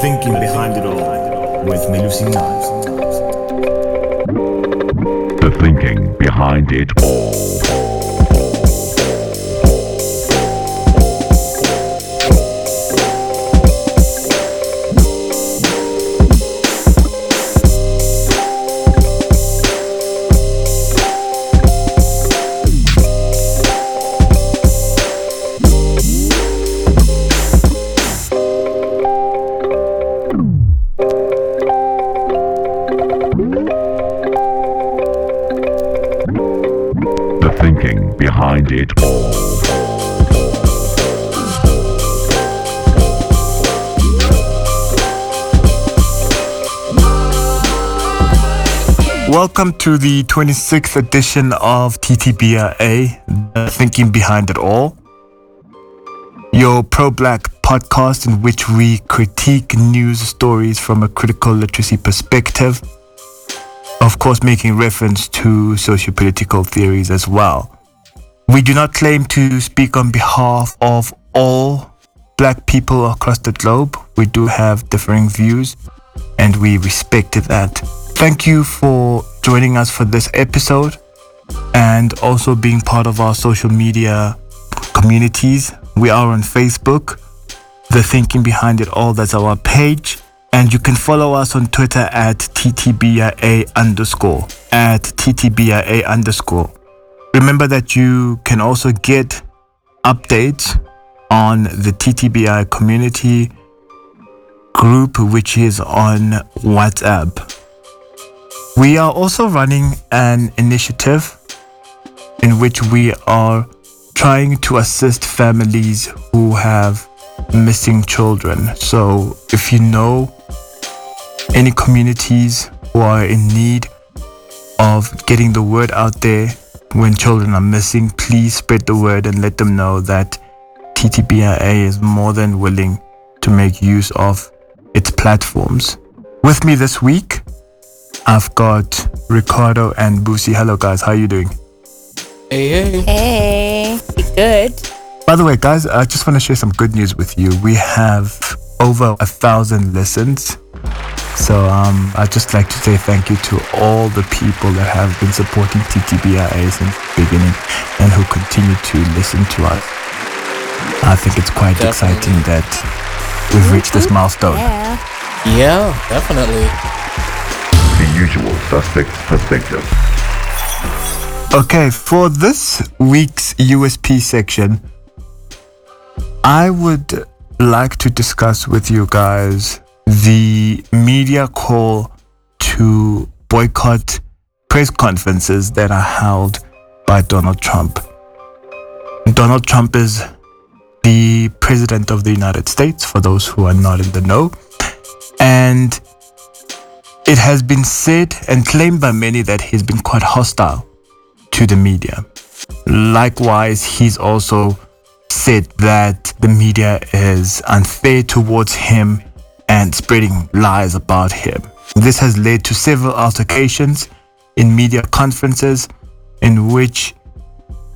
Thinking behind it all with Melusi Knives. The thinking behind it all. Behind it all. Welcome to the 26th edition of TTBRA, The Thinking Behind It All, your pro black podcast in which we critique news stories from a critical literacy perspective. Of course, making reference to socio political theories as well. We do not claim to speak on behalf of all black people across the globe. We do have differing views and we respect that. Thank you for joining us for this episode and also being part of our social media communities. We are on Facebook, The Thinking Behind It All, that's our page. And you can follow us on Twitter at TTBIA underscore, at TTBIA underscore. Remember that you can also get updates on the TTBI community group, which is on WhatsApp. We are also running an initiative in which we are trying to assist families who have missing children. So if you know any communities who are in need of getting the word out there when children are missing, please spread the word and let them know that TTBIA is more than willing to make use of its platforms. With me this week, I've got Ricardo and Busi. Hello, guys. How are you doing? Hey, hey. Hey, good. By the way, guys, I just want to share some good news with you. We have over a thousand listens. So um, I'd just like to say thank you to all the people that have been supporting TTBIA since the beginning and who continue to listen to us. I think it's quite Definitely. exciting that we've reached this milestone. Yeah. Yeah, definitely. The usual suspect perspective. Okay, for this week's USP section, I would like to discuss with you guys the media call to boycott press conferences that are held by Donald Trump. Donald Trump is the president of the United States, for those who are not in the know. And it has been said and claimed by many that he's been quite hostile to the media. Likewise, he's also said that the media is unfair towards him and spreading lies about him. This has led to several altercations in media conferences, in which,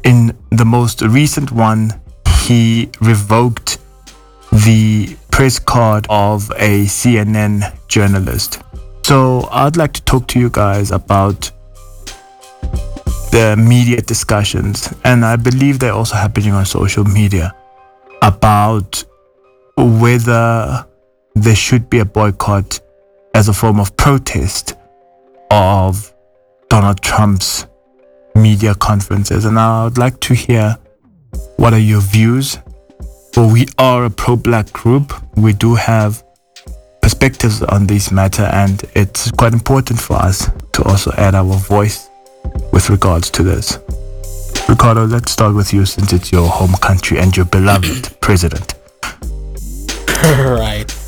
in the most recent one, he revoked the press card of a CNN journalist. So, I'd like to talk to you guys about the media discussions, and I believe they're also happening on social media about whether there should be a boycott as a form of protest of Donald Trump's media conferences. And I would like to hear what are your views. For we are a pro black group, we do have perspectives on this matter, and it's quite important for us to also add our voice with regards to this. Ricardo, let's start with you since it's your home country and your beloved president. right.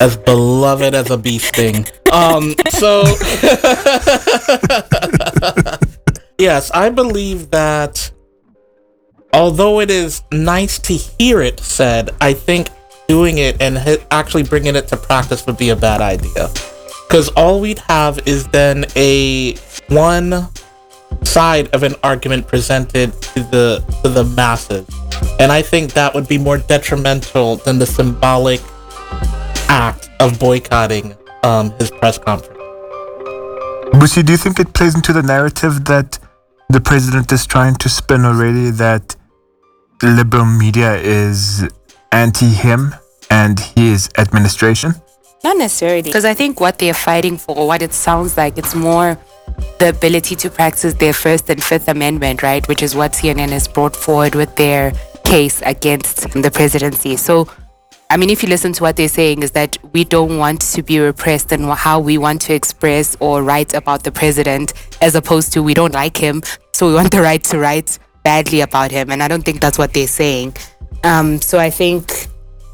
As beloved as a bee sting. Um, so Yes, I believe that although it is nice to hear it said, I think doing it and hi- actually bringing it to practice would be a bad idea. Because all we'd have is then a one side of an argument presented to the to the masses, and I think that would be more detrimental than the symbolic act of boycotting um, his press conference. Busi, do you think it plays into the narrative that the president is trying to spin already that liberal media is anti him and his administration? Not necessarily. Because I think what they're fighting for, what it sounds like, it's more the ability to practice their First and Fifth Amendment, right? Which is what CNN has brought forward with their case against the presidency. So, I mean, if you listen to what they're saying, is that we don't want to be repressed and how we want to express or write about the president, as opposed to we don't like him, so we want the right to write badly about him. And I don't think that's what they're saying. Um, so I think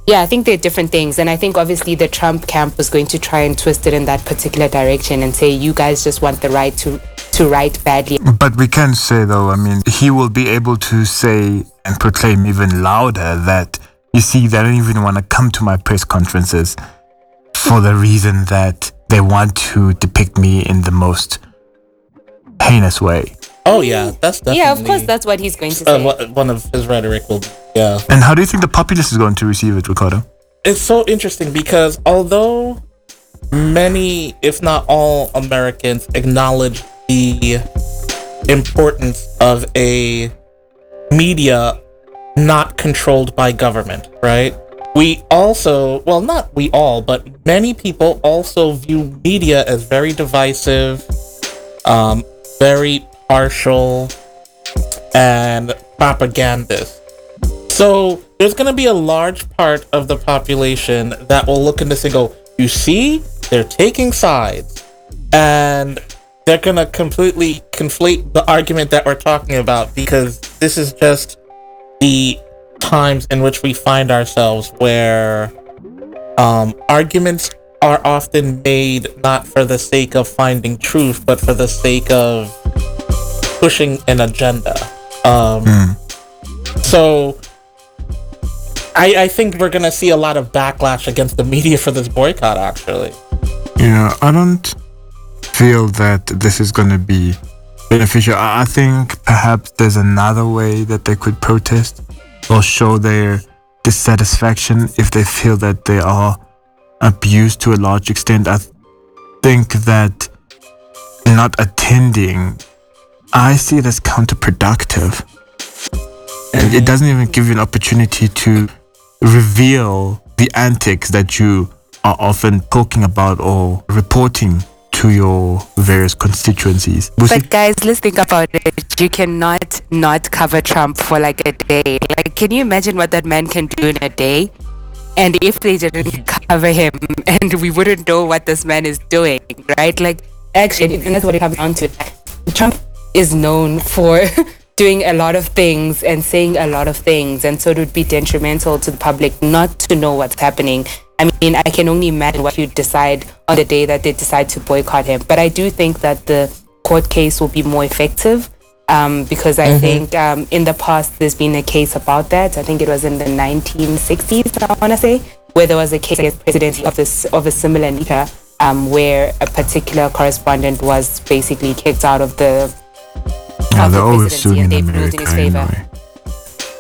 yeah, I think they're different things. And I think obviously the Trump camp was going to try and twist it in that particular direction and say, you guys just want the right to, to write badly. But we can say, though, I mean, he will be able to say and proclaim even louder that, you see, they don't even want to come to my press conferences for the reason that they want to depict me in the most heinous way. Oh yeah, that's definitely Yeah, of course, that's what he's going to uh, say. wha- one of his rhetoric will be. Yeah, And how do you think the populace is going to receive it, Ricardo? it's so interesting because although many, if not all, Americans acknowledge the importance of a media not controlled by government, right? We also, well, not we all, but many people also view media as very divisive, um, very partial, and propagandist. So there's going to be a large part of the population that will look at this and go, you see, they're taking sides. And they're going to completely conflate the argument that we're talking about because this is just the times in which we find ourselves where um, arguments are often made not for the sake of finding truth, but for the sake of pushing an agenda. Um, So I, I think we're gonna see a lot of backlash against the media for this boycott. Actually, Yeah, I don't feel that this is going to be beneficial. I think perhaps there's another way that they could protest or show their dissatisfaction if they feel that they are abused to a large extent. I think that not attending, I see it as counterproductive. And it doesn't even give you an opportunity to reveal the antics that you are often talking about or reporting to your various constituencies. But guys, let's think about it. You cannot not cover Trump for like a day. Like, can you imagine what that man can do in a day? And if they didn't cover him, and we wouldn't know what this man is doing, right? Like, actually, and that's what it comes down to. Trump is known for doing a lot of things and saying a lot of things, and so it would be detrimental to the public not to know what's happening. I mean, I can only imagine what you decide on the day that they decide to boycott him. But I do think that the court case will be more effective um, because I think um, in the past there's been a case about that. I think it was in the 1960s, I want to say, where there was a case against presidency of this of a similar nature, um, where a particular correspondent was basically kicked out of the Yeah, of they're the always presidency suing in and they ruled America in his favor. anyway.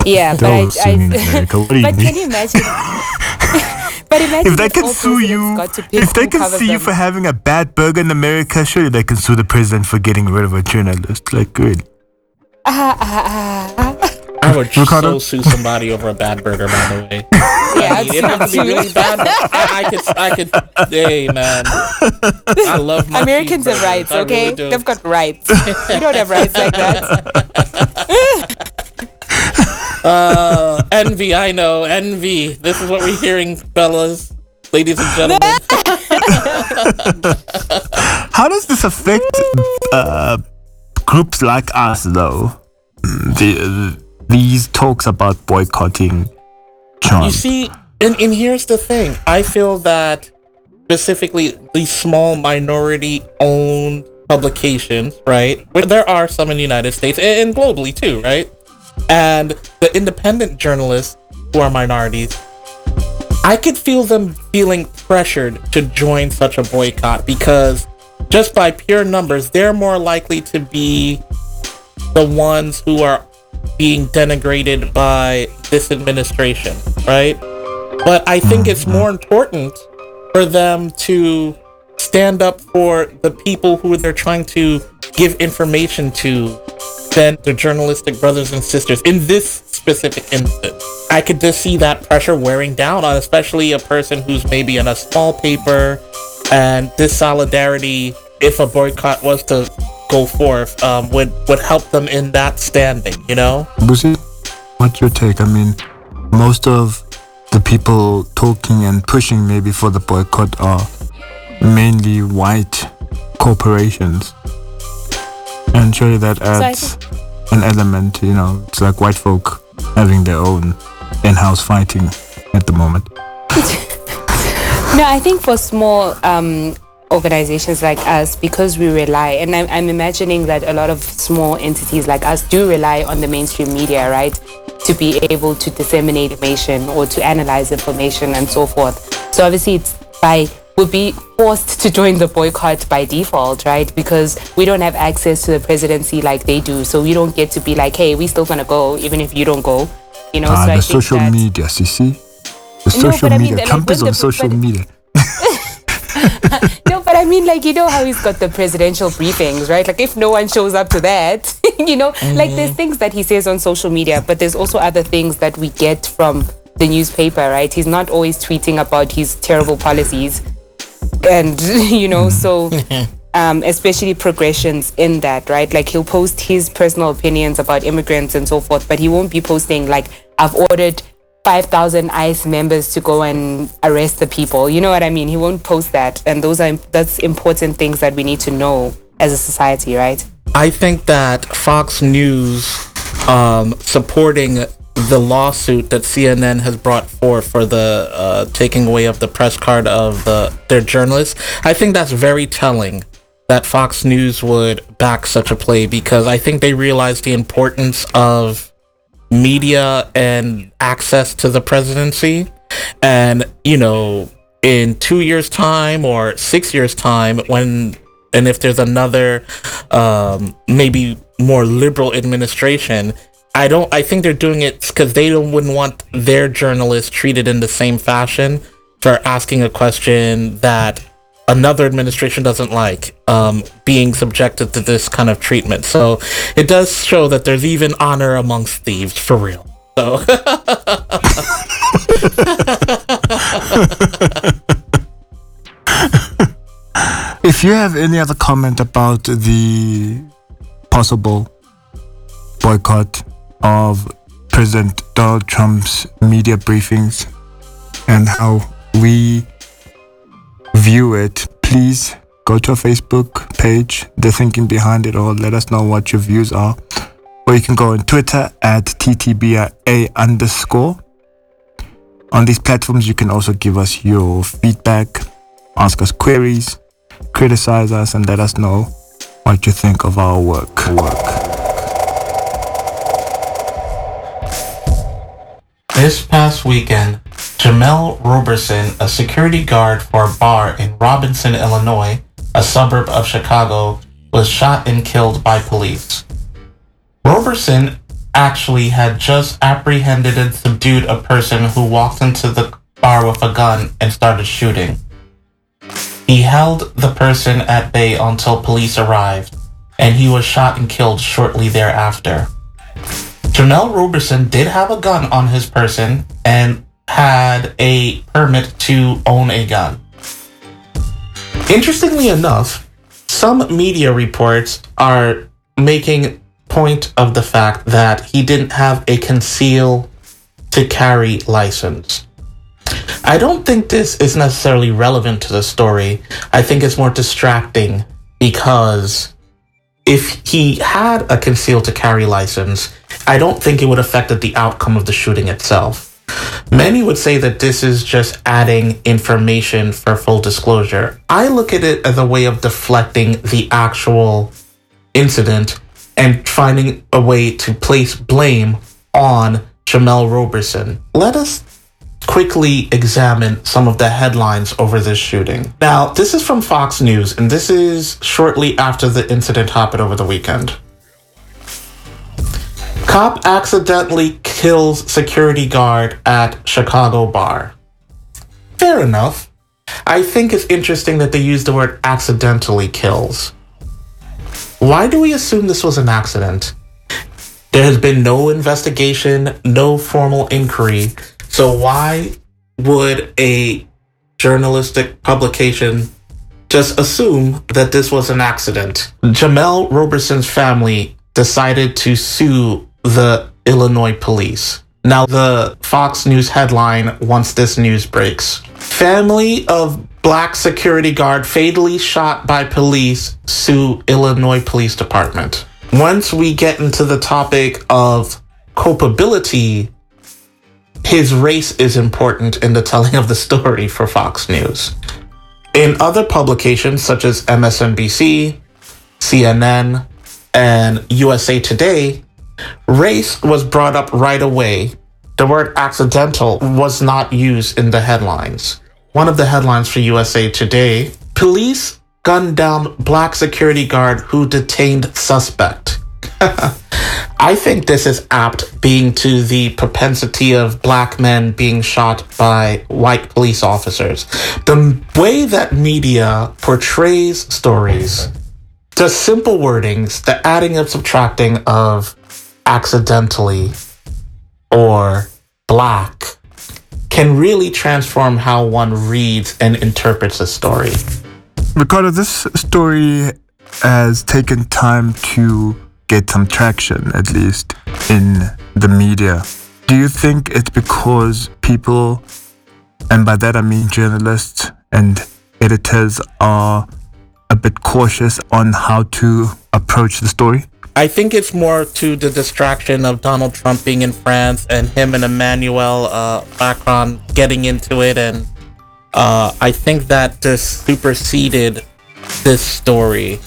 Yeah, but They're I, suing in I America. What do you but mean? can you imagine? but imagine if they if can sue you, got to pick if they can covers sue you for having a bad burger in America, surely they can sue the president for getting rid of a journalist. Like, good. Ah, ah, ah. I would Ricardo? so sue somebody over a bad burger. By the way, Yeah, I mean, it have to be really bad. but I, I could, I could. Hey, man, I love my Americans have rights, okay? really. They've got rights. you don't have rights like that. Uh, envy, I know, envy. This is what we're hearing, fellas, ladies and gentlemen. How does this affect uh, groups like us, though? The, these talks about boycotting Trump. You see, and, and here's the thing. I feel that specifically these small minority owned publications, right? There are some in the United States and globally too, right? And the independent journalists who are minorities, I could feel them feeling pressured to join such a boycott because just by pure numbers, they're more likely to be the ones who are being denigrated by this administration, right? But I think it's mm-hmm. more important for them to stand up for the people who they're trying to give information to than their journalistic brothers and sisters in this specific instance. I could just see that pressure wearing down on especially a person who's maybe in a small paper and this solidarity if a boycott was to go forth um, would would help them in that standing you know what's your take? I mean, most of the people talking and pushing maybe for the boycott are mainly white corporations. And surely that adds an element, you know, it's like white folk having their own in house fighting at the moment. No, I think for small um, organizations like us, because we rely, and I'm, I'm imagining that a lot of small entities like us do rely on the mainstream media, right, to be able to disseminate information or to analyze information and so forth. So obviously, it's by would be forced to join the boycott by default, right? Because we don't have access to the presidency like they do, so we don't get to be like, hey, we still gonna go even if you don't go, you know. Ah, so I the think social that- media, Sisi. The No, social I mean, media. like, Trump when is on the- social but- media. No, but I mean, like, you know how he's got the presidential briefings, right? Like, if no one shows up to that, you know, like, there's things that he says on social media, but there's also other things that we get from the newspaper, right? He's not always tweeting about his terrible policies. And, you know, so. Um, especially progressions in that, right? Like he'll post his personal opinions about immigrants and so forth, but he won't be posting like I've ordered 5,000 ICE members to go and arrest the people. You know what I mean? He won't post that. And those are, that's important things that we need to know as a society, right? I think that Fox News um, supporting the lawsuit that CNN has brought forth for the uh, taking away of the press card of the, their journalists, I think that's very telling that Fox News would back such a play because I think they realize the importance of media and access to the presidency. And, you know, in two years' time or six years' time, when and if there's another um, maybe more liberal administration, I don't. I think they're doing it because they don't wouldn't want their journalists treated in the same fashion for asking a question that another administration doesn't like um, being subjected to this kind of treatment. So it does show that there's even honor amongst thieves for real. So If you have any other comment about the possible boycott of President Donald Trump's media briefings and how we view it, please go to our Facebook page, The Thinking Behind It All. Let us know what your views are. Or you can go on Twitter at TTBA underscore. On these platforms, you can also give us your feedback, ask us queries, criticize us, and let us know what you think of our work. work. Weekend, Jemel Roberson, a security guard for a bar in Robinson, Illinois, a suburb of Chicago, was shot and killed by police. Roberson actually had just apprehended and subdued a person who walked into the bar with a gun and started shooting. He held the person at bay until police arrived, and he was shot and killed shortly thereafter. Jemel Roberson did have a gun on his person and had a permit to own a gun. Interestingly enough, some media reports are making point of the fact that he didn't have a conceal to carry license. I don't think this is necessarily relevant to the story. I think it's more distracting because if he had a concealed to carry license, I don't think it would have affected the outcome of the shooting itself. Many would say that this is just adding information for full disclosure. I look at it as a way of deflecting the actual incident and finding a way to place blame on Jemel Roberson. Let us quickly examine some of the headlines over this shooting. Now, this is from Fox News, and this is shortly after the incident happened over the weekend. Cop accidentally kills security guard at Chicago bar. Fair enough. I think it's interesting that they use the word accidentally kills. Why do we assume this was an accident? There has been no investigation, no formal inquiry. So why would a journalistic publication just assume that this was an accident? Jemel Roberson's family decided to sue the Illinois police. Now, the Fox News headline once this news breaks Family of black security guard fatally shot by police sue Illinois Police Department. Once we get into the topic of culpability, his race is important in the telling of the story for Fox News. In other publications such as MSNBC, CNN, and USA Today, race was brought up right away. The word accidental was not used in the headlines. One of the headlines for USA Today Police gunned down black security guard who detained suspect. I think this is apt, being to the propensity of black men being shot by white police officers. The way that media portrays stories, the simple wordings, the adding and subtracting of accidentally or black can really transform how one reads and interprets a story. Ricardo, this story has taken time to get some traction, at least in the media. Do you think it's because people, and by that I mean journalists and editors, are a bit cautious on how to approach the story? I think it's more to the distraction of Donald Trump being in France and him and Emmanuel uh, Macron getting into it, and uh, I think that just superseded this story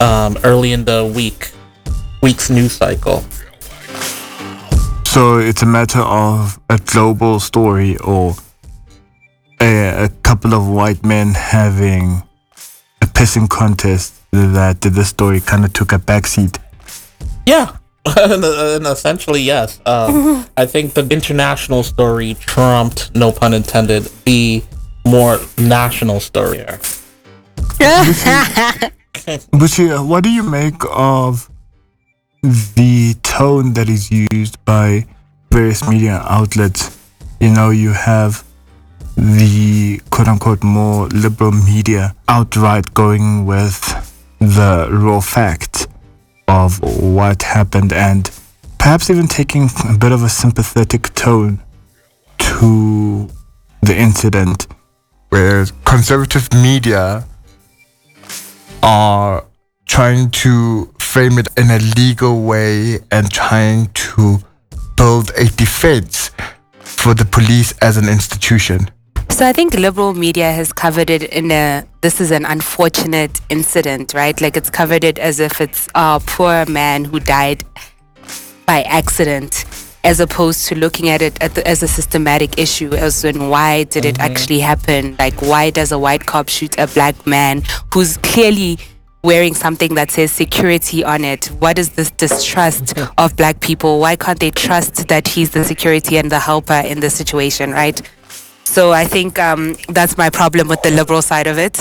um, early in the week week's news cycle. So it's a matter of a global story or a, a couple of white men having a pissing contest that this story kind of took a backseat. Yeah. and, and essentially, yes. Uh, I think the international story trumped, no pun intended, the more national story. Busi, what do you make of the tone that is used by various media outlets? You know, you have the quote unquote more liberal media outright going with the raw facts of what happened and perhaps even taking a bit of a sympathetic tone to the incident, whereas conservative media are trying to frame it in a legal way and trying to build a defense for the police as an institution. So I think liberal media has covered it in a this is an unfortunate incident, right? Like it's covered it as if it's a poor man who died by accident, as opposed to looking at it at the, as a systematic issue, as in why did it mm-hmm. actually happen? Like why does a white cop shoot a black man who's clearly wearing something that says security on it? What is this distrust mm-hmm. of black people? Why can't they trust that he's the security and the helper in the situation, right? So I think um, that's my problem with the liberal side of it.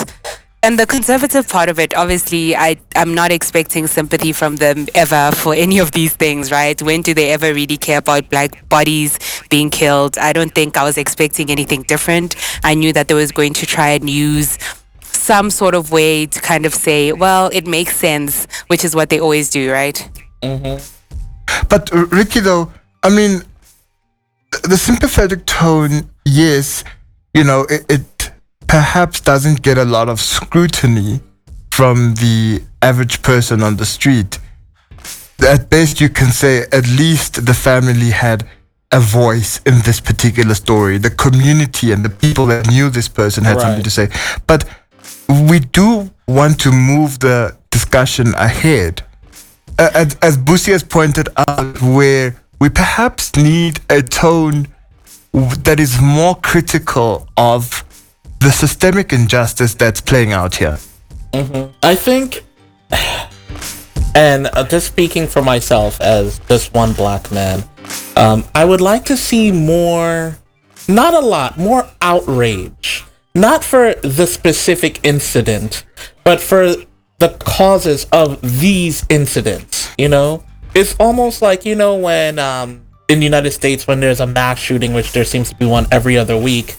And the conservative part of it, obviously, I, I'm not expecting sympathy from them ever for any of these things, right? When do they ever really care about black bodies being killed? I don't think I was expecting anything different. I knew that they was going to try and use some sort of way to kind of say, well, it makes sense, which is what they always do, right? But uh, Ricky, though, I mean, the sympathetic tone, yes, you know, it, it perhaps doesn't get a lot of scrutiny from the average person on the street. At best, you can say at least the family had a voice in this particular story. The community and the people that knew this person had something to say. But we do want to move the discussion ahead uh, as, as Busi has pointed out, where we perhaps need a tone that is more critical of the systemic injustice that's playing out here. I think, and uh, just speaking for myself as just one black man, um, I would like to see more, not a lot, more outrage not for the specific incident, but for the causes of these incidents. You know, it's almost like you know when um, in the United States when there's a mass shooting, which there seems to be one every other week,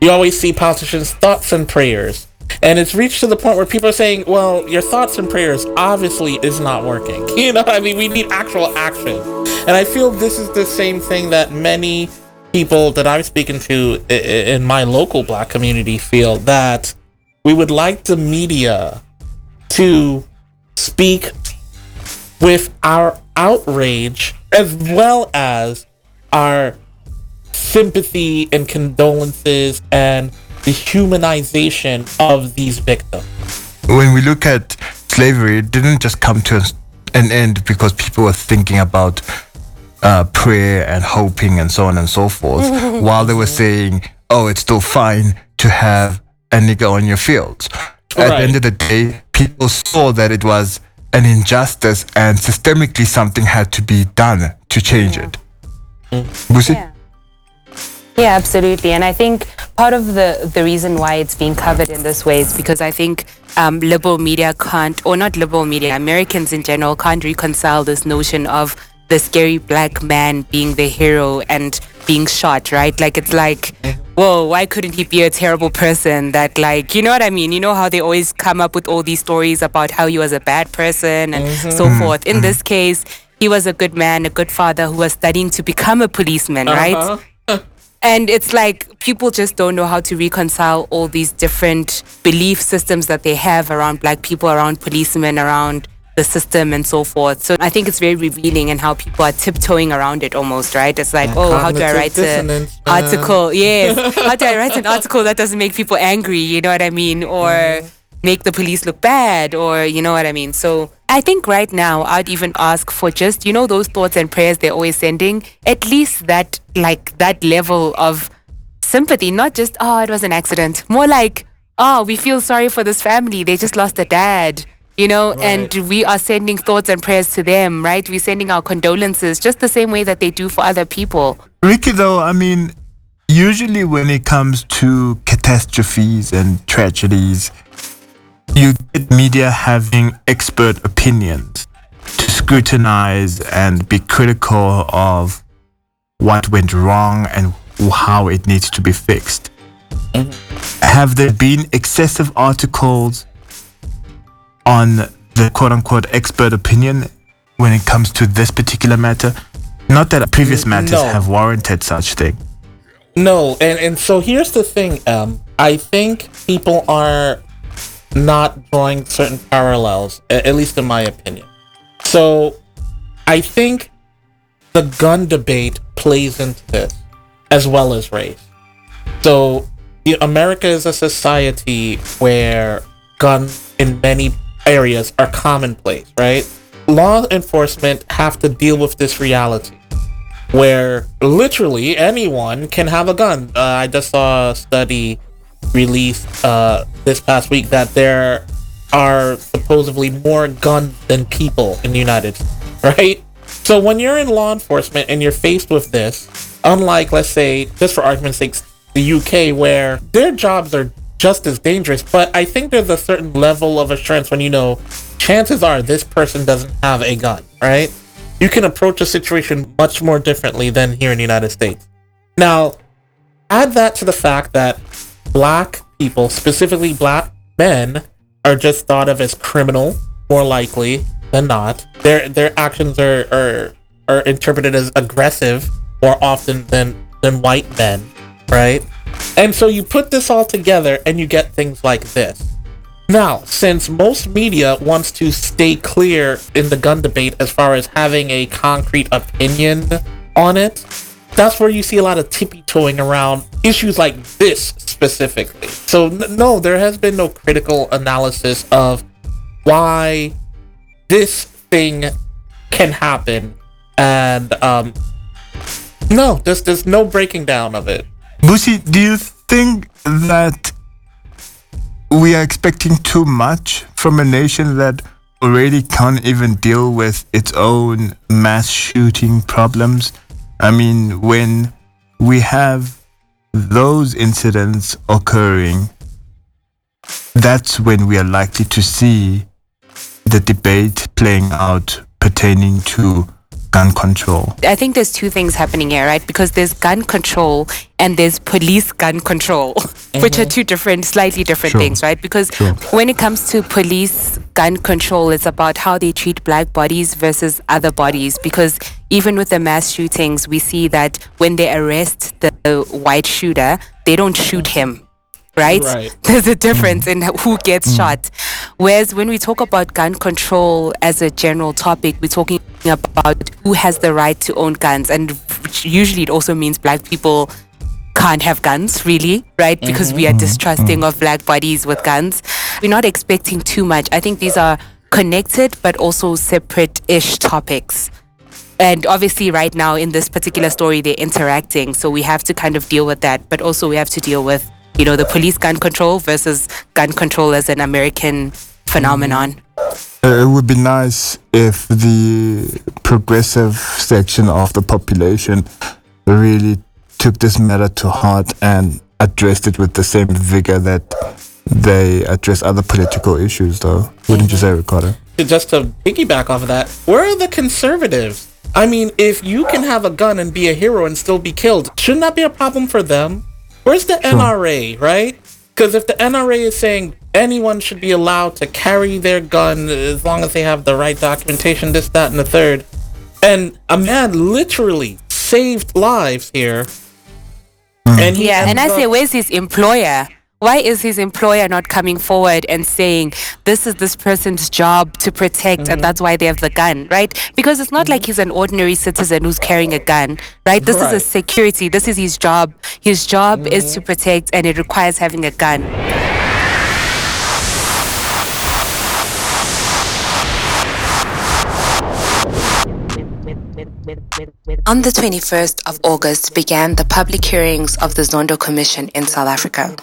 you always see politicians' thoughts and prayers. And it's reached to the point where people are saying, well, your thoughts and prayers obviously is not working. You know, I mean, we need actual action. And I feel this is the same thing that many people that I'm speaking to in my local black community feel that we would like the media to speak with our outrage as well as our sympathy and condolences and the humanization of these victims. when we look at slavery, it didn't just come to an end because people were thinking about uh, prayer and hoping and so on and so forth, while they were saying, "Oh, it's still fine to have a nigger on your fields." At the end of the day, people saw that it was an injustice and systemically something had to be done to change it. Busi? Yeah. Yeah, absolutely. And I think part of the, the reason why it's being covered in this way is because I think um, liberal media can't, or not liberal media, Americans in general can't reconcile this notion of the scary black man being the hero and being shot, right? Like, it's like, whoa, why couldn't he be a terrible person that, like, you know what I mean? You know how they always come up with all these stories about how he was a bad person and mm-hmm. so mm-hmm. forth. In mm-hmm. this case, he was a good man, a good father who was studying to become a policeman, uh-huh. right? Uh-huh. And it's like people just don't know how to reconcile all these different belief systems that they have around black people, around policemen, around the system and so forth. So I think it's very revealing and how people are tiptoeing around it almost, right? It's like, Yeah, oh, how do I write an article? Yes. how do I write an article that doesn't make people angry? You know what I mean? Or Mm-hmm. make the police look bad or you know what I mean? So I think right now I'd even ask for just, you know, those thoughts and prayers they're always sending, at least that like that level of sympathy, not just, oh, it was an accident. More like, oh, we feel sorry for this family. They just lost a dad. You know, and we are sending thoughts and prayers to them, right? We're sending our condolences just the same way that they do for other people. Ricky, though, I mean, usually when it comes to catastrophes and tragedies, you get media having expert opinions to scrutinize and be critical of what went wrong and how it needs to be fixed. Mm-hmm. Have there been excessive articles on the quote unquote expert opinion when it comes to this particular matter? Not that previous matters no. have warranted such thing. No, and, and so here's the thing, um, I think people are not drawing certain parallels, at least in my opinion. So I think the gun debate plays into this as well as race. So America is a society where guns in many areas are commonplace, right? Law enforcement have to deal with this reality where literally anyone can have a gun. Uh, I just saw a study released uh, this past week that there are supposedly more guns than people in the United States, right? So when you're in law enforcement and you're faced with this, unlike let's say, just for argument's sake, the UK, where their jobs are just as dangerous, but I think there's a certain level of assurance when you know chances are this person doesn't have a gun, right? You can approach a situation much more differently than here in the United States. Now, add that to the fact that black people, specifically black men, are just thought of as criminal more likely than not. Their their actions are are, are interpreted as aggressive more often than than white men, right? And so you put this all together and you get things like this. Now, since most media wants to stay clear in the gun debate as far as having a concrete opinion on it, that's where you see a lot of tippy toeing around issues like this specifically. So, no, there has been no critical analysis of why this thing can happen. And, um, no, there's, there's no breaking down of it. Busi, do you think that we are expecting too much from a nation that already can't even deal with its own mass shooting problems? I mean, when we have those incidents occurring that's when we are likely to see the debate playing out pertaining to gun control. I think there's two things happening here, right? Because there's gun control and there's police gun control, which are mm-hmm. two different, slightly different Sure. things, right? Because Sure. when it comes to police gun control, it's about how they treat black bodies versus other bodies. Because even with the mass shootings, we see that when they arrest the white shooter, they don't shoot him. Right? Right. There's a difference mm-hmm. in who gets mm-hmm. shot. Whereas when we talk about gun control as a general topic, we're talking about who has the right to own guns. And usually it also means black people can't have guns, really, right? Because we are mm-hmm. distrusting of black bodies with guns. We're not expecting too much. I think these are connected but also separate ish topics. And obviously, right now in this particular story, they're interacting. So we have to kind of deal with that. But also, we have to deal with, you know, the police gun control versus gun control as an American phenomenon. Uh, it would be nice if the progressive section of the population really took this matter to heart and addressed it with the same vigor that they address other political issues, though. Wouldn't you say, Ricardo? just to piggyback off of that, where are the conservatives? I mean, if you can have a gun and be a hero and still be killed, shouldn't that be a problem for them? Where's the NRA, right? Because if the NRA is saying anyone should be allowed to carry their gun as long as they have the right documentation, this, that, and the third, and a man literally saved lives here, hmm. and he Yeah, and I say, where's his employer? Why is his employer not coming forward and saying this is this person's job to protect, and mm-hmm. that's why they have the gun, right? Because it's not mm-hmm. like he's an ordinary citizen who's carrying a gun, right? This is a security. This is his job. His job is mm-hmm. to protect, and it requires having a gun. ver, ver On the 21st of August began the public hearings of the Zondo Commission in South Africa.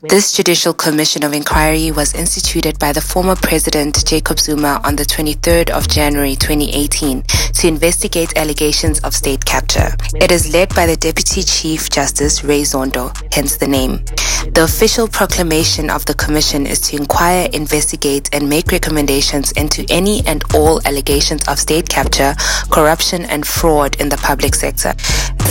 This judicial commission of inquiry was instituted by the former president Jacob Zuma on the 23rd of January 2018 to investigate allegations of state capture. It is led by the Deputy Chief Justice Ray Zondo, hence the name. The official proclamation of the commission is to inquire, investigate, and make recommendations into any and all allegations of state capture, corruption, and fraud in the public sector.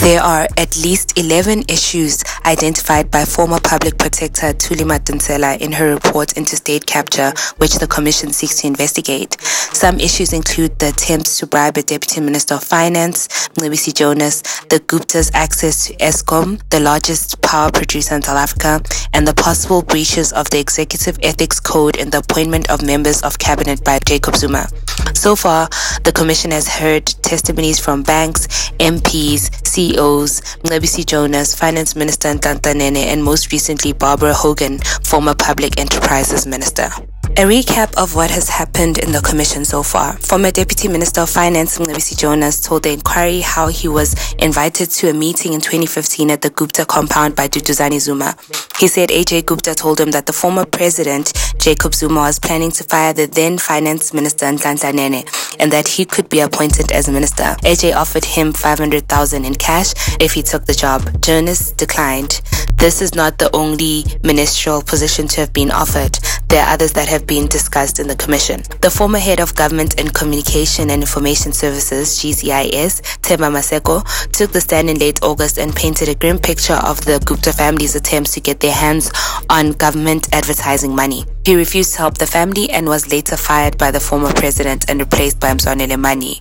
There are at least 11 issues identified by former public protector Thuli Madonsela in her report into state capture, which the commission seeks to investigate. Some issues include the attempts to bribe a deputy minister of finance, Mcebisi Jonas, the Gupta's access to Eskom, the largest power producer in South Africa, and the possible breaches of the executive ethics code in the appointment of members of cabinet by Jacob Zuma. So far, the commission has heard testimonies from banks, MPs, CEOs, Mcebisi Jonas, Finance Minister Nhlanhla Nene, and most recently Barbara Hogan, former Public Enterprises Minister. A recap of what has happened in the commission so far. Former Deputy Minister of Finance Mcebisi Jonas told the inquiry how he was invited to a meeting in 2015 at the Gupta compound by Duduzane Zuma. He said AJ Gupta told him that the former president, Jacob Zuma, was planning to fire the then Finance Minister Nhlanhla Nene and that he could be appointed as minister. AJ offered him 500,000 in cash if he took the job. Jonas declined. This is not the only ministerial position to have been offered. There are others that have been discussed in the commission. The former head of government and communication and information services, GCIS, Themba Maseko, took the stand in late August and painted a grim picture of the Gupta family's attempts to get their hands on government advertising money. He refused to help the family and was later fired by the former president and replaced by Mzwanele Manyi.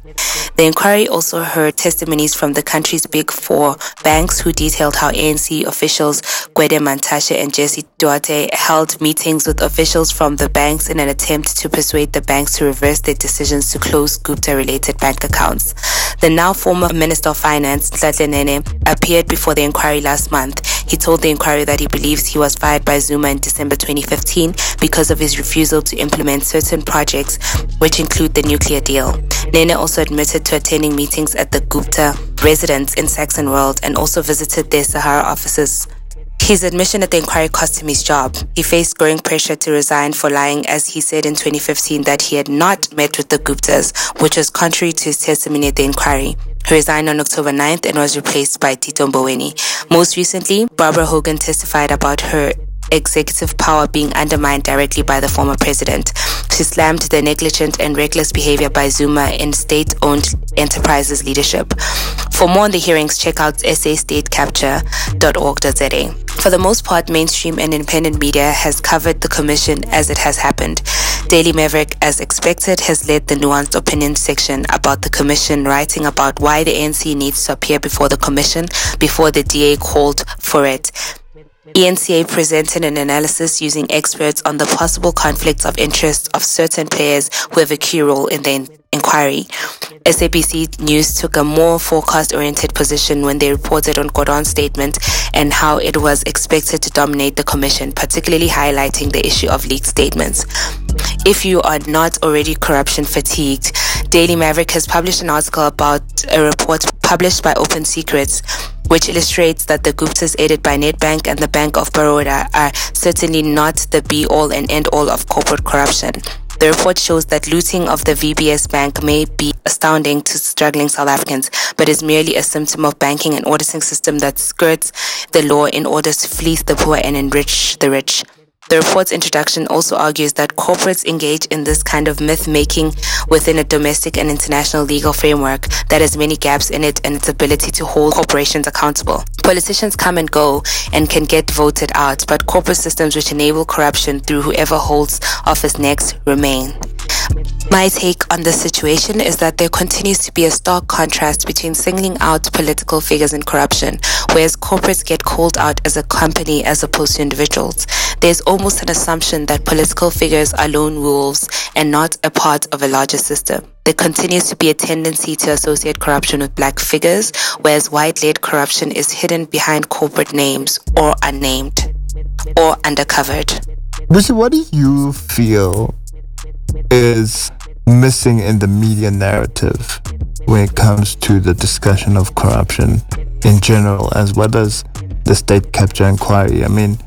The inquiry also heard testimonies from the country's big four banks who detailed how ANC officials Gwede Mantashe and Jesse Duarte held meetings with officials from the banks in an attempt to persuade the banks to reverse their decisions to close Gupta-related bank accounts. The now former Minister of Finance, Nene, appeared before the inquiry last month. He told the inquiry that he believes he was fired by Zuma in December 2015 because of his refusal to implement certain projects, which include the nuclear deal. Nene also admitted to attending meetings at the Gupta residence in Saxonwold and also visited their Sahara offices. His admission at the inquiry cost him his job. He faced growing pressure to resign for lying, as he said in 2015 that he had not met with the Guptas, which was contrary to his testimony at the inquiry. He resigned on October 9th and was replaced by Tito Mboweni. Most recently, Barbara Hogan testified about her executive power being undermined directly by the former president. She slammed the negligent and reckless behavior by Zuma in state owned enterprises leadership. For more on the hearings, check out sastatecapture.org.za. For the most part, mainstream and independent media has covered the commission as it has happened. Daily Maverick, as expected, has led the nuanced opinion section about the commission, writing about why the ANC needs to appear before the commission before the DA called for it. eNCA presented an analysis using experts on the possible conflicts of interest of certain players who have a key role in the in- inquiry. SABC News took a more forecast oriented position when they reported on Gordhan's statement and how it was expected to dominate the commission, particularly highlighting the issue of leaked statements. If you are not already corruption fatigued, Daily Maverick has published an article about a report published by Open Secrets which illustrates that the Guptas aided by Nedbank and the Bank of Baroda are certainly not the be all and end all of corporate corruption. The report shows that looting of the VBS Bank may be astounding to struggling South Africans, but is merely a symptom of banking and auditing system that skirts the law in order to fleece the poor and enrich the rich. The report's introduction also argues that corporates engage in this kind of myth making within a domestic and international legal framework that has many gaps in it and its ability to hold corporations accountable. Politicians come and go and can get voted out, but corporate systems which enable corruption through whoever holds office next remain. My take on this situation is that there continues to be a stark contrast between singling out political figures and corruption, whereas corporates get called out as a company as opposed to individuals. There's almost an assumption that political figures are lone wolves and not a part of a larger system. There continues to be a tendency to associate corruption with black figures, whereas white led corruption is hidden behind corporate names or unnamed or undercovered. Lucy, what do you feel is missing in the media narrative when it comes to the discussion of corruption in general, as well as the state capture inquiry? I mean,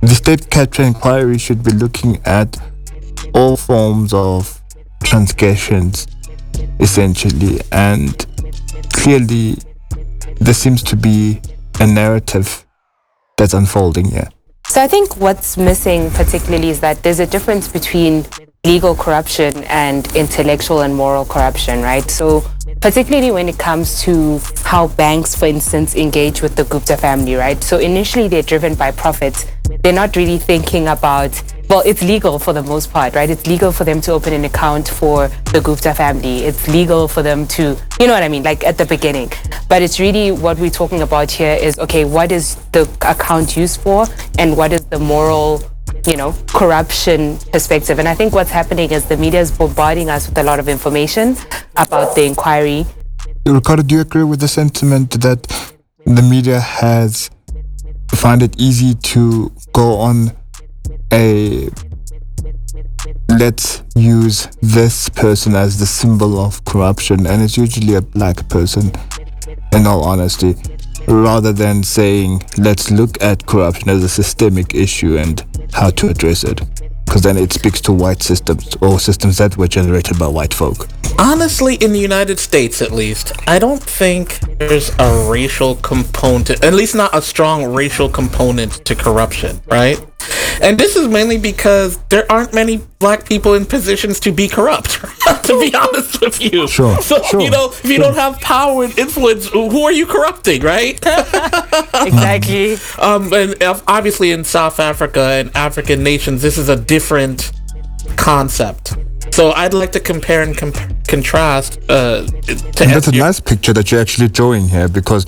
the state capture inquiry should be looking at all forms of transgressions, essentially, and clearly there seems to be a narrative that's unfolding here. So I think what's missing particularly is that there's a difference between legal corruption and intellectual and moral corruption, right? So particularly when it comes to how banks, for instance, engage with the Gupta family, right? So initially they're driven by profits. They're not really thinking about well, it's legal for the most part, right? It's legal for them to open an account for the Gupta family. It's legal for them to, you know what I mean, like at the beginning. But it's really what we're talking about here is okay, what is the account used for and what is the moral, you know, corruption perspective? And I think what's happening is the media is bombarding us with a lot of information about the inquiry. Ricardo, do you agree with the sentiment that the media has found it easy to go on a let's use this person as the symbol of corruption and it's usually a black person in all honesty rather than saying let's look at corruption as a systemic issue and how to address it because then it speaks to white systems or systems that were generated by white folk Honestly, in the United States at least, I don't think there's a racial component, at least not a strong racial component to corruption, right? And this is mainly because there aren't many black people in positions to be corrupt, to be honest with you. Sure, So, sure, you know, if you don't have power and influence, who are you corrupting, right? Exactly. Um, and obviously in South Africa and African nations, this is a different concept. So I'd like to compare and comp- contrast. Uh, to And that's a your- nice picture that you're actually drawing here because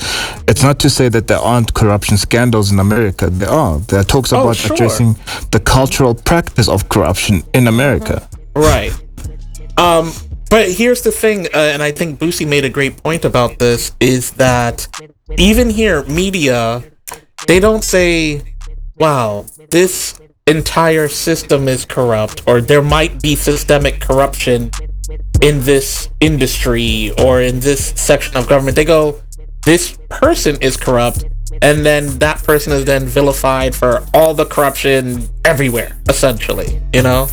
it's not to say that there aren't corruption scandals in America. There are. There are talks Oh, about sure. addressing the cultural practice of corruption in America. Right. Um, but here's the thing, uh, and I think Busi made a great point about this, is that even here, media, they don't say, wow, this entire system is corrupt, or there might be systemic corruption in this industry or in this section of government. They go, this person is corrupt, and then that person is then vilified for all the corruption everywhere, essentially, you know?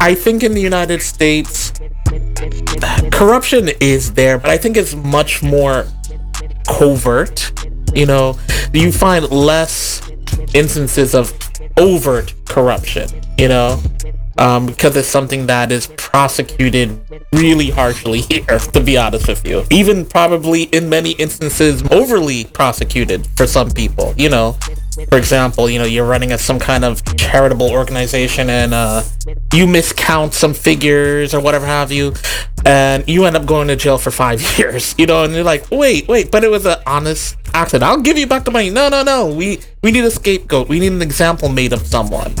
I think in the United States, corruption is there, but I think it's much more covert. You know, you find less instances of overt corruption, you know, um, because it's something that is prosecuted really harshly here, to be honest with you. Even probably in many instances, overly prosecuted for some people, you know. For example, you know, you're running a, some kind of charitable organization and uh, you miscount some figures or whatever have you, and you end up going to jail for five years, you know, and you're like, wait, wait, but it was an honest accident. I'll give you back the money. No, no, no. We we need a scapegoat. We need an example made of someone.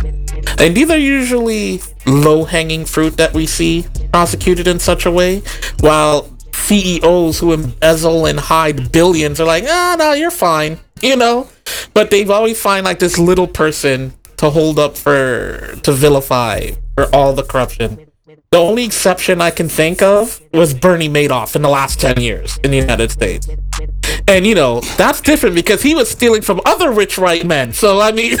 And these are usually low hanging fruit that we see prosecuted in such a way, while CEOs who embezzle and hide billions are like, ah, no, you're fine, you know? But they've always find like this little person to hold up for, to vilify for all the corruption. The only exception I can think of was Bernie Madoff in the last 10 years in the United States. And you know, that's different because he was stealing from other rich white men. So I mean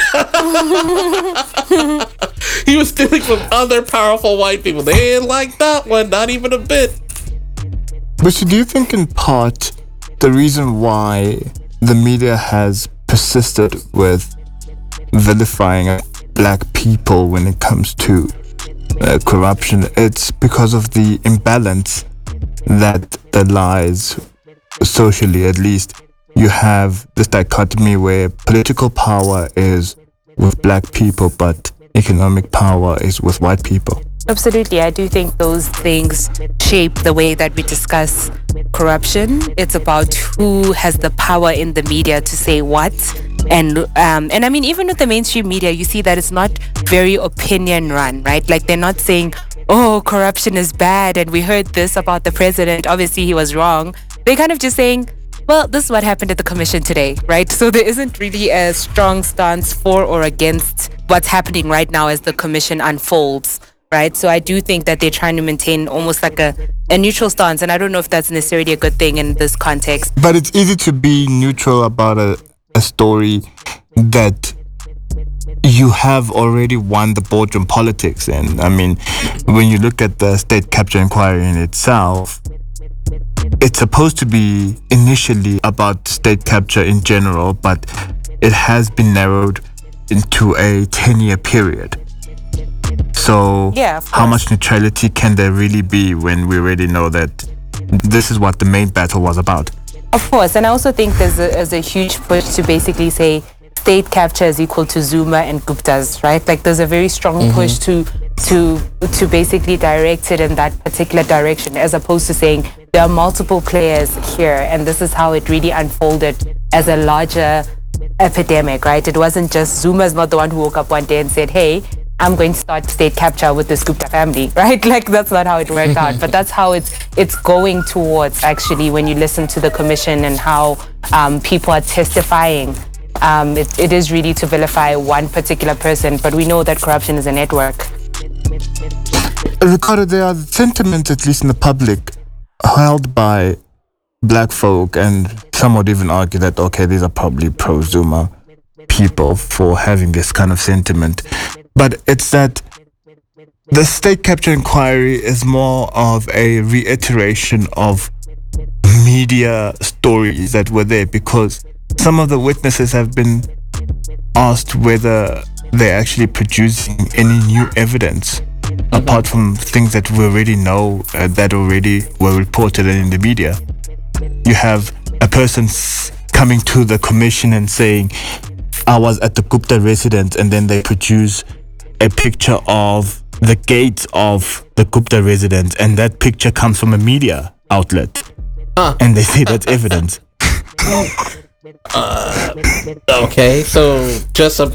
he was stealing from other powerful white people. They didn't like that one, not even a bit. But so do you think, in part, the reason why the media has persisted with vilifying black people when it comes to uh, corruption, it's because of the imbalance that that lies socially, at least. You have this dichotomy where political power is with black people, but economic power is with white people. Absolutely. I do think those things shape the way that we discuss corruption. It's about who has the power in the media to say what. And um, and I mean, even with the mainstream media, you see that it's not very opinion run, right? Like they're not saying, "Oh, corruption is bad," and we heard this about the president. Obviously, he was wrong. They're kind of just saying, well, this is what happened at the commission today, right? So there isn't really a strong stance for or against what's happening right now as the commission unfolds, right? So I do think that they're trying to maintain almost like a, a neutral stance. And I don't know if that's necessarily a good thing in this context. But it's easy to be neutral about a, a story that you have already won the boardroom politics. And I mean, when you look at the state capture inquiry in itself, it's supposed to be initially about state capture in general, but it has been narrowed into a 10 year period. So, Yeah, how much neutrality can there really be when we already know that this is what the main battle was about? Of course, and I also think there's a, there's a huge push to basically say state capture is equal to Zuma and Gupta's, right? Like there's a very strong mm-hmm. push to to to basically direct it in that particular direction, as opposed to saying there are multiple players here, and this is how it really unfolded as a larger epidemic, right? It wasn't just Zuma's not the one who woke up one day and said, "Hey." I'm going to start state capture with this Gupta family, right? Like that's not how it worked out, but that's how it's it's going towards actually when you listen to the commission and how um, people are testifying. Um, it, it is really to vilify one particular person, but we know that corruption is a network. Ricardo, there are sentiments, at least in the public, held by black folk, and some would even argue that, okay, these are probably pro Zuma people for having this kind of sentiment. But it's that the state capture inquiry is more of a reiteration of media stories that were there because some of the witnesses have been asked whether they're actually producing any new evidence apart from things that we already know uh, that already were reported in the media. You have a person coming to the commission and saying, I was at the Gupta residence, and then they produce a picture of the gate of the Gupta residence, and that picture comes from a media outlet. And they say that's evidence. Okay, so just a,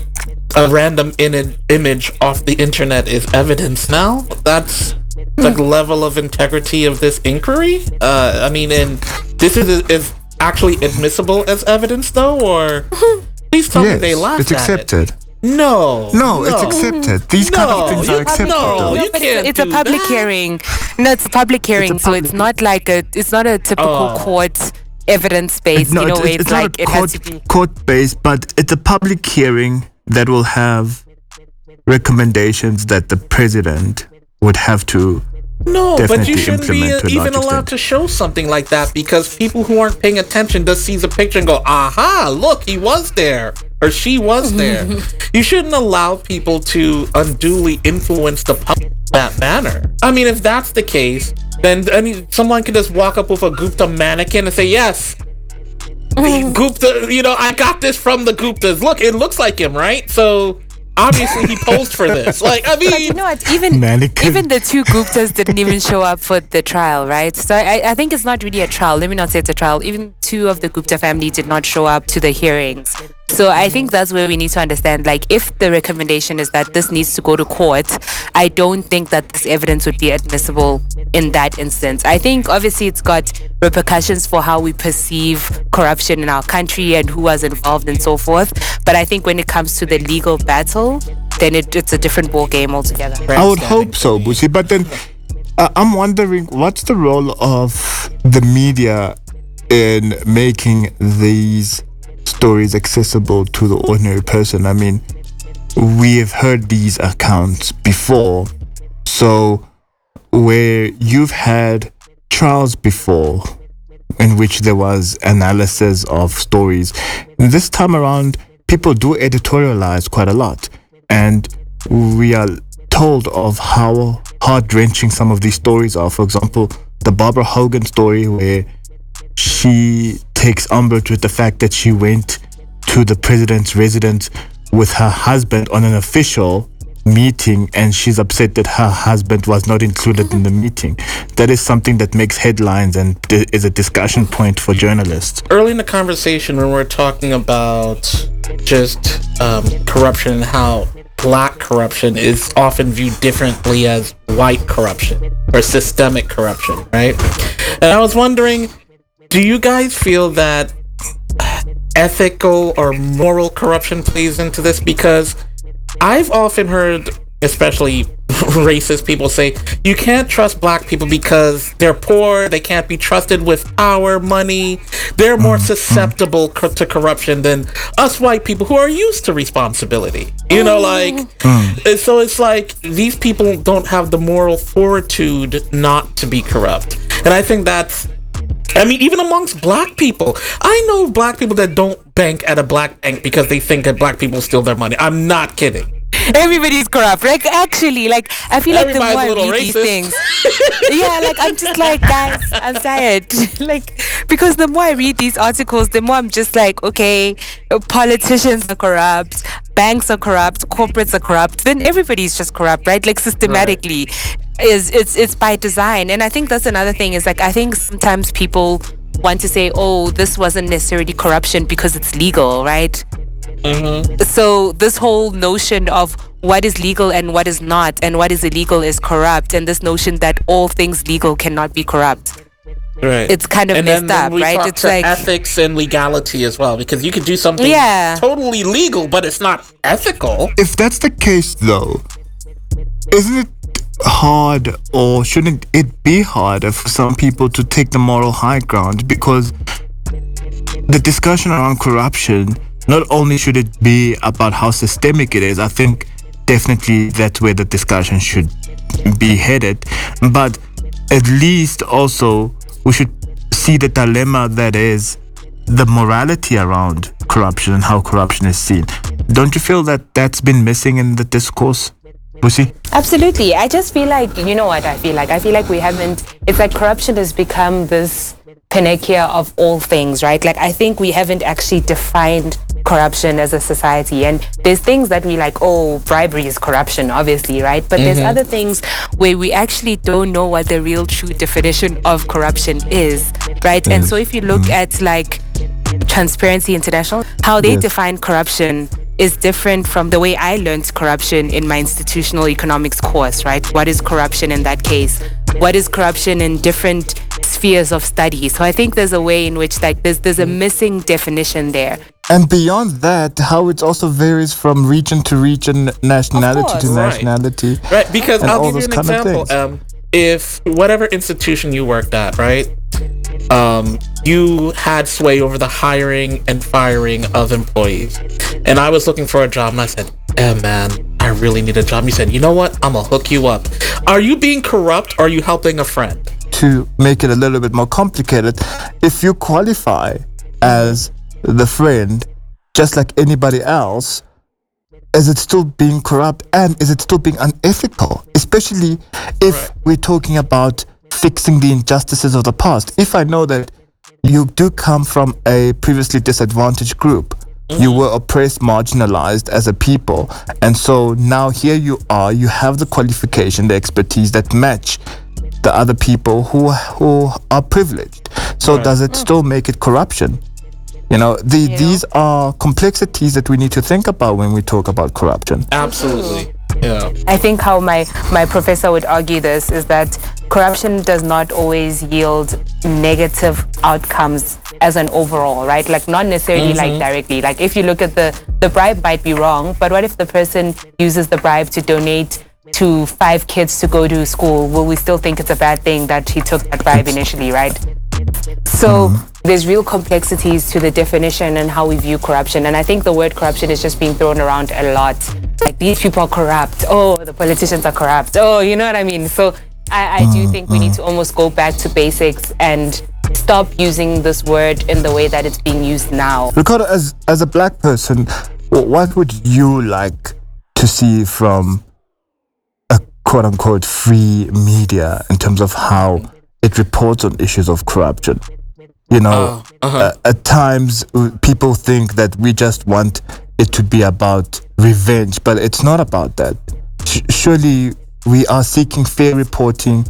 a random in- image off the internet is evidence now? That's the level of integrity of this inquiry? Uh, I mean, and this is, is actually admissible as evidence, though, or please tell me they laughed it's at it. Accepted. No, No, it's accepted. These kind of things are accepted. no, though. you but can't it's a do public that. hearing. No, it's a public hearing, so it's not like a it's not a typical Oh. court evidence based. No, you know, it's, it's, it's, not like a it court, has to be. court based, but it's a public hearing that will have recommendations that the president would have to. No, but you shouldn't be a even allowed extent. to show something like that because people who aren't paying attention just sees a picture and go, "Aha! Look, he was there." Or she was there. you shouldn't allow people to unduly influence the public in that manner. I mean, if that's the case, then I mean, someone could just walk up with a Gupta mannequin and say, "Yes, the mm-hmm. Gupta, you know, I got this from the Guptas. Look, it looks like him, right?" So obviously he posed for this. Like, I But you mean, know what? Even Mannequin. even the two Guptas didn't even show up for the trial, right? So I, I think it's not really a trial. Let me not say it's a trial. Even two of the Gupta family did not show up to the hearings. So I think that's where we need to understand. Like, if the recommendation is that this needs to go to court, I don't think that this evidence would be admissible in that instance. I think obviously it's got repercussions for how we perceive corruption in our country and who was involved and so forth. But I think when it comes to the legal battle, then it, it's a different ball game altogether. I would hope so, Busi. But then uh, I'm wondering what's the role of the media in making these stories accessible to the ordinary person? I mean, we have heard these accounts before. So, where you've had trials before in which there was analysis of stories, this time around, people do editorialize quite a lot. And we are told of how heart wrenching some of these stories are. For example, the Barbara Hogan story, where she takes umbrage with the fact that she went to the president's residence with her husband on an official meeting and she's upset that her husband was not included in the meeting. That is something that makes headlines and is a discussion point for journalists. early in the conversation when we're talking about just um, corruption and how black corruption is often viewed differently as white corruption or systemic corruption, right? And I was wondering, do you guys feel that ethical or moral corruption plays into this? Because I've often heard, especially racist people say, you can't trust black people because they're poor, they can't be trusted with our money, they're more mm-hmm. susceptible co- to corruption than us white people who are used to responsibility. You know, like, mm. and so it's like these people don't have the moral fortitude not to be corrupt. And I think that's I mean, even amongst black people, I know black people that don't bank at a black bank because they think that black people steal their money. I'm not kidding. Everybody's corrupt. Like actually, like I feel like the more I read these things, yeah, like I'm just like guys, I'm tired. like because the more I read these articles, the more I'm just like, okay, politicians are corrupt, banks are corrupt, corporates are corrupt. Then everybody's just corrupt, right? Like systematically, is it's it's by design. And I think that's another thing. Is like I think sometimes people want to say, oh, this wasn't necessarily corruption because it's legal, right? Mm-hmm. so this whole notion of what is legal and what is not and what is illegal is corrupt and this notion that all things legal cannot be corrupt Right. It's kind of and messed then, then up, we right? talk It's to like- ethics and legality as well, because you could do something Yeah. totally legal, but it's not ethical. If that's the case, though, isn't it hard or shouldn't it be harder for some people to take the moral high ground? Because the discussion around corruption, not only should it be about how systemic it is, I think definitely that's where the discussion should be headed, but at least also we should see the dilemma that is the morality around corruption and how corruption is seen. Don't you feel that that's been missing in the discourse, Busi? Absolutely. I just feel like, you know what I feel like? I feel like we haven't, it's like corruption has become this panacea of all things, right? Like, I think we haven't actually defined corruption as a society. And there's things that we like, oh, bribery is corruption, obviously, right? But there's mm-hmm. other things where we actually don't know what the real true definition of corruption is, right? And mm. so if you look mm. at like, Transparency International, how they Yes. define corruption is different from the way I learned corruption in my institutional economics course, right? What is corruption in that case? What is corruption in different spheres of study? So I think there's a way in which like there's there's a missing definition there. And beyond that, how it also varies from region to region, nationality to course. Right. nationality. Right, because And I'll all give you those an kind of example. Um, if whatever institution you worked at, right, um, you had sway over the hiring and firing of employees, and I was looking for a job, and I said, "Eh, man, I really need a job." You said, "You know what? I'm gonna hook you up." Are you being corrupt? or Are you helping a friend? To make it a little bit more complicated, if you qualify as the friend, just like anybody else, is it still being corrupt and is it still being unethical? Especially if we're talking about fixing the injustices of the past. If I know that you do come from a previously disadvantaged group, you mm-hmm. were oppressed, marginalized as a people, and so now here you are, you have the qualification, the expertise that match the other people who who are privileged. So does it still make it corruption? You know, the, these are complexities that we need to think about when we talk about corruption. Absolutely. Yeah. I think how my, my professor would argue this is that corruption does not always yield negative outcomes as an overall, right? Like not necessarily like mm-hmm. directly. Like if you look at the the bribe might be wrong, but what if the person uses the bribe to donate to five kids to go to school? Will we still think it's a bad thing that he took that bribe initially, right? So mm-hmm. there's real complexities to the definition and how we view corruption. And I think the word corruption is just being thrown around a lot. Like these people are corrupt. Oh, the politicians are corrupt. Oh, you know what I mean? So I, I do mm-hmm. think we need to almost go back to basics and stop using this word in the way that it's being used now. Ricardo, as as a black person, what would you like to see from a quote unquote free media in terms of how it reports on issues of corruption? You know, uh, at times uh, people think that we just want it to be about revenge, but it's not about that. Sh- surely we are seeking fair reporting,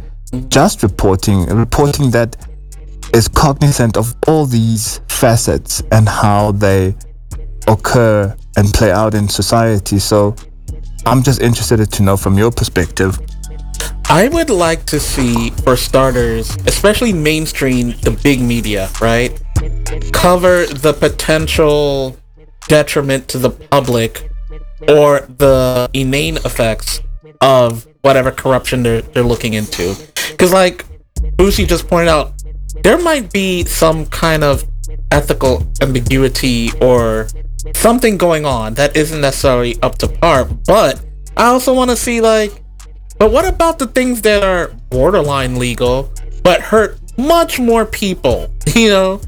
just reporting, reporting that is cognizant of all these facets and how they occur and play out in society. So I'm just interested to know from your perspective. I would like to see, for starters, especially mainstream, the big media, right? Cover the potential detriment to the public or the inane effects of whatever corruption they're, they're looking into. Because, like Busi just pointed out, there might be some kind of ethical ambiguity or something going on that isn't necessarily up to par, but I also want to see, like, but what about the things that are borderline legal but hurt much more people? You know,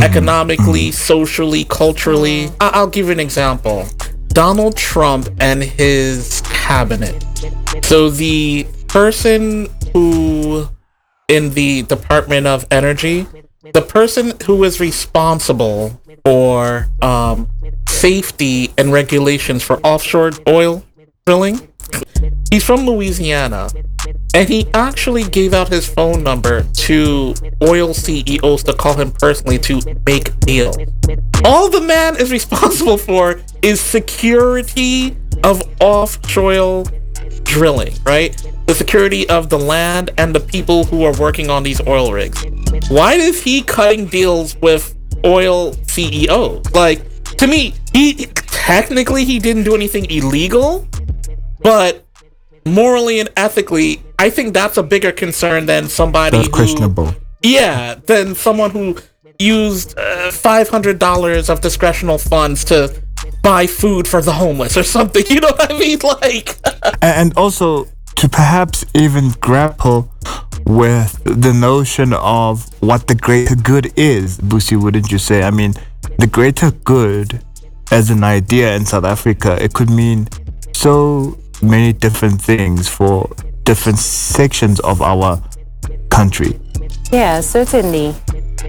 economically, socially, culturally. I- I'll give you an example. Donald Trump and his cabinet. So the person who in the Department of Energy, the person who is responsible for um, safety and regulations for offshore oil drilling, he's from Louisiana. And he actually gave out his phone number to oil CEOs to call him personally to make deals. All the man is responsible for is security of offshore drilling, right? The security of the land and the people who are working on these oil rigs. Why is he cutting deals with oil CEOs? Like, to me, he technically he didn't do anything illegal, but morally and ethically, I think that's a bigger concern than somebody who, questionable. yeah, than someone who used uh, five hundred dollars of discretional funds to buy food for the homeless or something. You know what I mean? Like, And also to perhaps even grapple with the notion of what the greater good is, Busi, wouldn't you say? I mean, the greater good as an idea in South Africa, it could mean so many different things for different sections of our country. Yeah, certainly.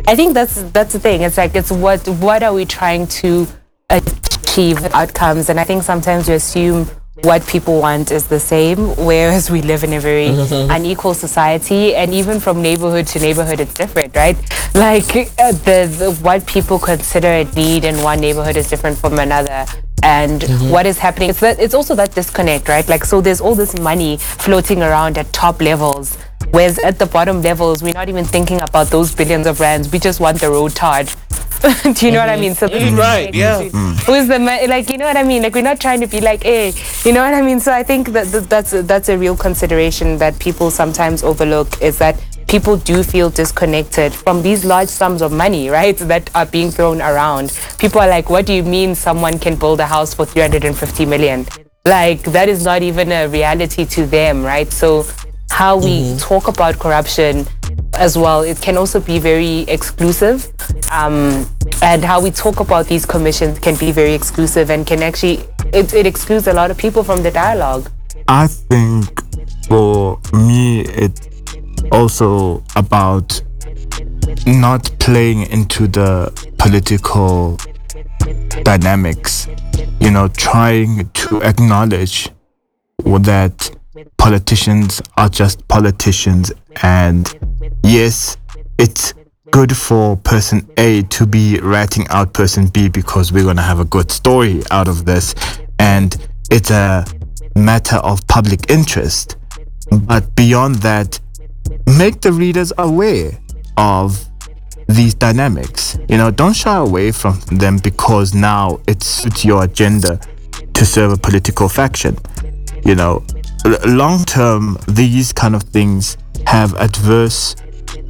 I think that's that's the thing. It's like it's what what are we trying to achieve outcomes, and I think sometimes you assume what people want is the same, whereas we live in a very unequal society, and even from neighborhood to neighborhood, it's different, right? Like uh, the, the what people consider a need in one neighborhood is different from another. And mm-hmm. what is happening? It's that it's also that disconnect, right? Like so, there's all this money floating around at top levels, Whereas at the bottom levels, we're not even thinking about those billions of rands. We just want the road tarred. Do you know what I mm-hmm. mean? So this mm-hmm. is Right, yeah. Mm. Who's the like? You know what I mean? Like we're not trying to be like, hey, you know what I mean? So I think that, that that's that's a real consideration that people sometimes overlook is that people do feel disconnected from these large sums of money, right? That are being thrown around. People are like, what do you mean someone can build a house for 350 million? Like that is not even a reality to them, right? So how we talk about corruption as well. It can also be very exclusive. Um, and how we talk about these commissions can be very exclusive and can actually, it, it excludes a lot of people from the dialogue. I think for me, it's also about not playing into the political dynamics, you know, trying to acknowledge that politicians are just politicians and yes, it's good for person A to be ratting out person B because we're going to have a good story out of this and it's a matter of public interest. But beyond that, make the readers aware of these dynamics. You know, don't shy away from them because now it suits your agenda to serve a political faction. You know, long term, these kind of things have adverse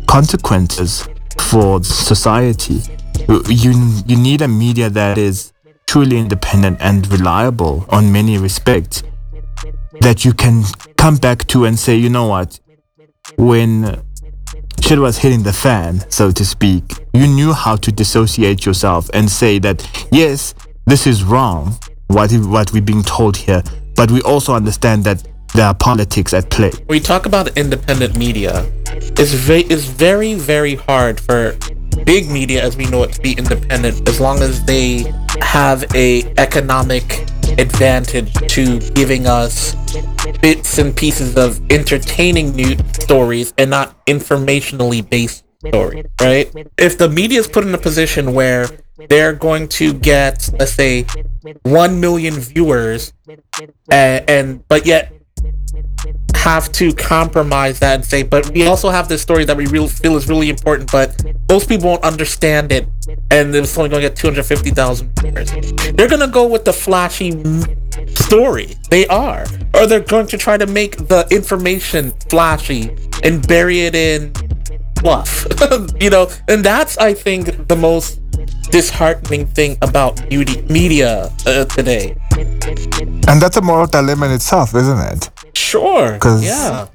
consequences for society. You you need a media that is truly independent and reliable on many respects that you can come back to and say, you know what, when shit was hitting the fan, so to speak, you knew how to dissociate yourself and say that, yes, this is wrong, what, what we're being told here, but we also understand that there are politics at play. we talk about independent media, it's, ve- it's very, very hard for big media as we know it to be independent as long as they have a economic advantage to giving us bits and pieces of entertaining new stories and not informationally based stories, right? If the media is put in a position where they're going to get, let's say, 1 million viewers, and, and but yet have to compromise that and say, but we also have this story that we real feel is really important, but most people won't understand it, and it's only going to get 250,000 viewers. They're going to go with the flashy story. They are. Or they're going to try to make the information flashy and bury it in fluff. you know, and that's, I think, the most disheartening thing about beauty media uh, today. And that's a moral dilemma in itself, isn't it? Sure. 'Cause- Yeah.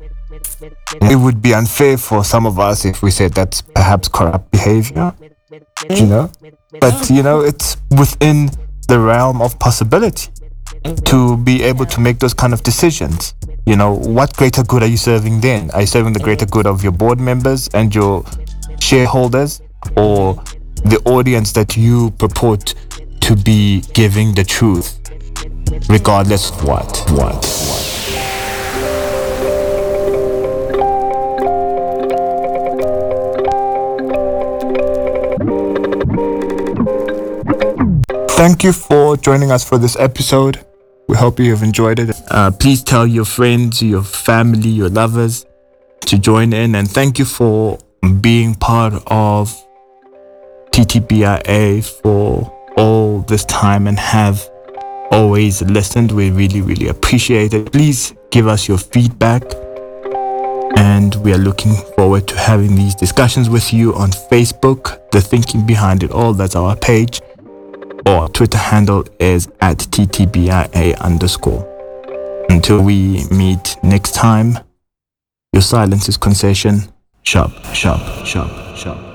It would be unfair for some of us if we said that's perhaps corrupt behavior, you know? But, you know, it's within the realm of possibility to be able to make those kind of decisions. You know, what greater good are you serving then? Are you serving the greater good of your board members and your shareholders or the audience that you purport to be giving the truth, regardless of what? What? what? Thank you for joining us for this episode. We hope you have enjoyed it. Uh, please tell your friends, your family, your lovers to join in. And thank you for being part of TTBIA for all this time and have always listened. We really, really appreciate it. Please give us your feedback. And we are looking forward to having these discussions with you on Facebook, The Thinking Behind It All. That's our page or Twitter handle is at TTBIA underscore. Until we meet next time, your silence is concession. Sharp, sharp, sharp, sharp.